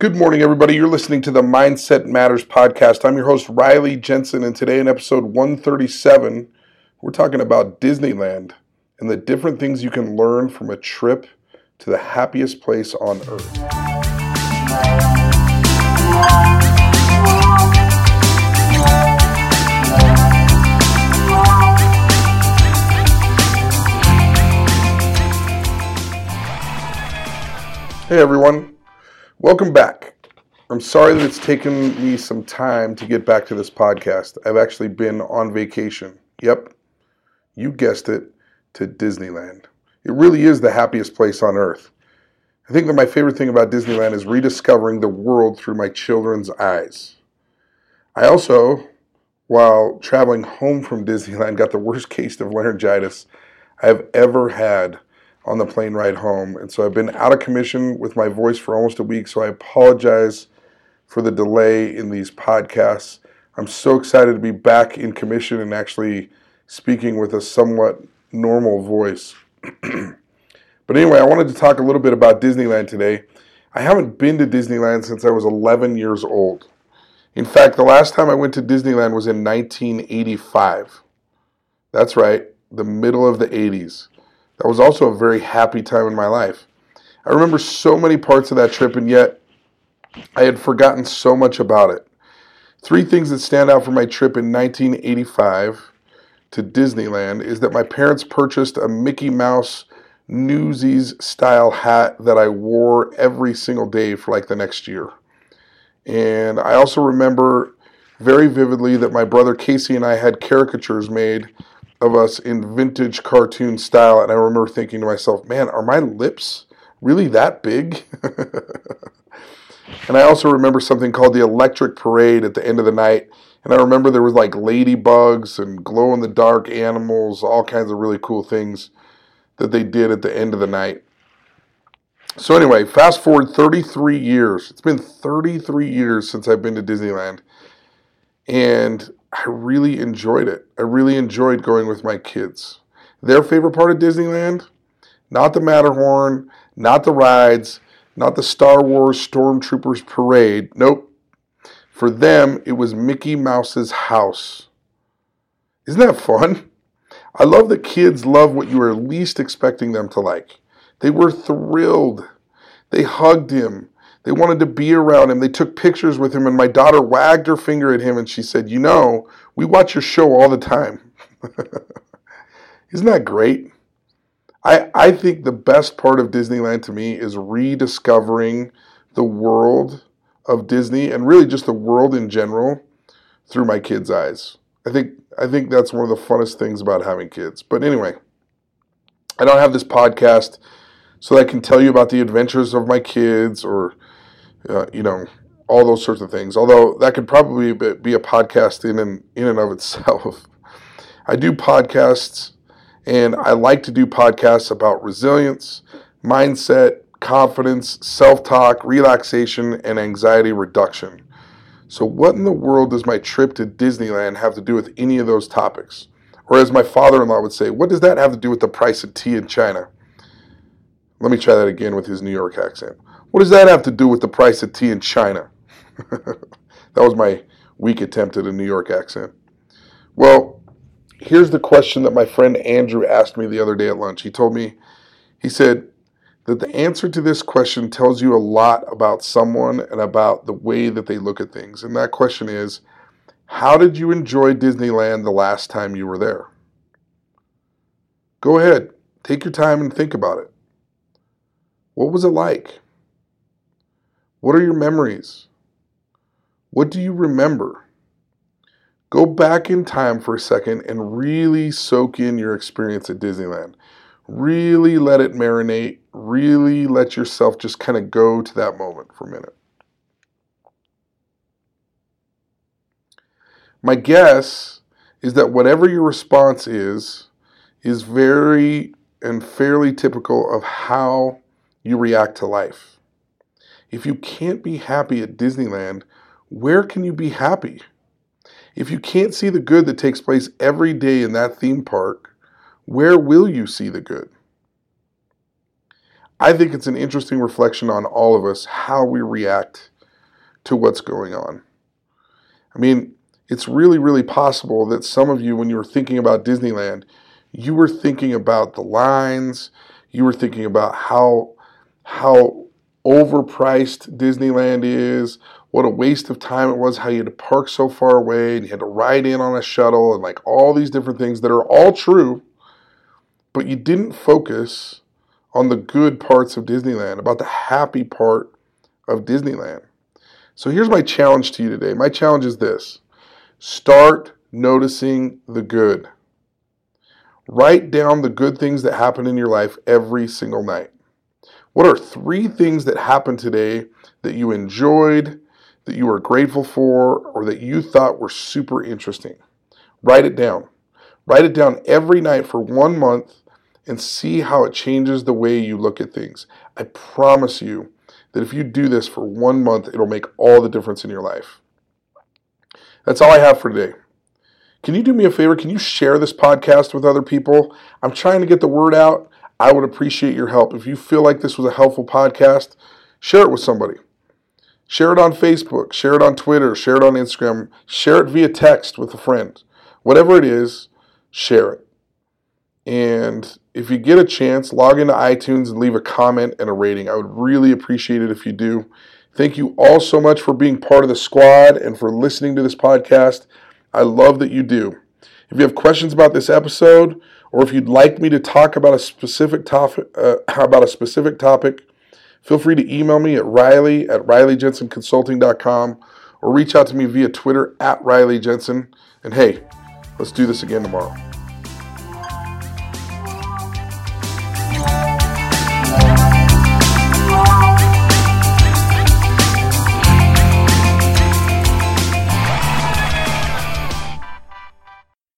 Good morning, everybody. You're listening to the Mindset Matters podcast. I'm your host, Riley Jensen, and today in episode 137, we're talking about Disneyland and the different things you can learn from a trip to the happiest place on earth. Hey, everyone. Welcome back. I'm sorry that it's taken me some time to get back to this podcast. I've actually been on vacation. Yep, you guessed it, to Disneyland. It really is the happiest place on earth. I think that my favorite thing about Disneyland is rediscovering the world through my children's eyes. I also, while traveling home from Disneyland, got the worst case of laryngitis I have ever had on the plane ride home. And so I've been out of commission with my voice for almost a week. So I apologize for the delay in these podcasts. I'm so excited to be back in commission and actually speaking with a somewhat normal voice. but anyway, I wanted to talk a little bit about Disneyland today. I haven't been to Disneyland since I was 11 years old. In fact, the last time I went to Disneyland was in 1985. That's right, the middle of the 80s. That was also a very happy time in my life. I remember so many parts of that trip, and yet I had forgotten so much about it. Three things that stand out from my trip in 1985 to Disneyland is that my parents purchased a Mickey Mouse Newsies style hat that I wore every single day for like the next year. And I also remember very vividly that my brother Casey and I had caricatures made of us in vintage cartoon style, and I remember thinking to myself, man, are my lips really that big? and I also remember something called the Electric Parade at the end of the night. And I remember there was like ladybugs and glow in the dark animals, all kinds of really cool things that they did at the end of the night. So, anyway, fast forward 33 years. It's been 33 years since I've been to Disneyland. And I really enjoyed it. I really enjoyed going with my kids. Their favorite part of Disneyland? Not the Matterhorn, not the rides, not the Star Wars Stormtroopers parade. Nope. For them, it was Mickey Mouse's house. Isn't that fun? I love that kids love what you are least expecting them to like. They were thrilled. They hugged him. They wanted to be around him. They took pictures with him, and my daughter wagged her finger at him and she said, You know, we watch your show all the time. Isn't that great? I, I think the best part of Disneyland to me is rediscovering the world of Disney and really just the world in general through my kids' eyes. I think I think that's one of the funnest things about having kids. But anyway, I don't have this podcast so that I can tell you about the adventures of my kids or uh, you know, all those sorts of things. Although that could probably be a podcast in and in and of itself. I do podcasts, and I like to do podcasts about resilience, mindset, confidence, self-talk, relaxation, and anxiety reduction. So, what in the world does my trip to Disneyland have to do with any of those topics? Or, as my father in law would say, what does that have to do with the price of tea in China? Let me try that again with his New York accent. What does that have to do with the price of tea in China? that was my weak attempt at a New York accent. Well, here's the question that my friend Andrew asked me the other day at lunch. He told me, he said that the answer to this question tells you a lot about someone and about the way that they look at things. And that question is, how did you enjoy Disneyland the last time you were there? Go ahead, take your time and think about it. What was it like? What are your memories? What do you remember? Go back in time for a second and really soak in your experience at Disneyland. Really let it marinate. Really let yourself just kind of go to that moment for a minute. My guess is that whatever your response is, is very and fairly typical of how you react to life. If you can't be happy at Disneyland, where can you be happy? If you can't see the good that takes place every day in that theme park, where will you see the good? I think it's an interesting reflection on all of us how we react to what's going on. I mean, it's really, really possible that some of you, when you were thinking about Disneyland, you were thinking about the lines, you were thinking about how how overpriced Disneyland is, what a waste of time it was, how you had to park so far away and you had to ride in on a shuttle and like all these different things that are all true, but you didn't focus on the good parts of Disneyland, about the happy part of Disneyland. So here's my challenge to you today. My challenge is this start noticing the good. Write down the good things that happen in your life every single night. What are three things that happened today that you enjoyed, that you were grateful for, or that you thought were super interesting? Write it down. Write it down every night for one month and see how it changes the way you look at things. I promise you that if you do this for one month, it'll make all the difference in your life. That's all I have for today. Can you do me a favor? Can you share this podcast with other people? I'm trying to get the word out. I would appreciate your help. If you feel like this was a helpful podcast, share it with somebody. Share it on Facebook, share it on Twitter, share it on Instagram, share it via text with a friend. Whatever it is, share it. And if you get a chance, log into iTunes and leave a comment and a rating. I would really appreciate it if you do. Thank you all so much for being part of the squad and for listening to this podcast. I love that you do. If you have questions about this episode, or if you'd like me to talk about a specific topic, uh, about a specific topic, feel free to email me at Riley at RileyJensenConsulting.com or reach out to me via Twitter at Riley Jensen. And hey, let's do this again tomorrow.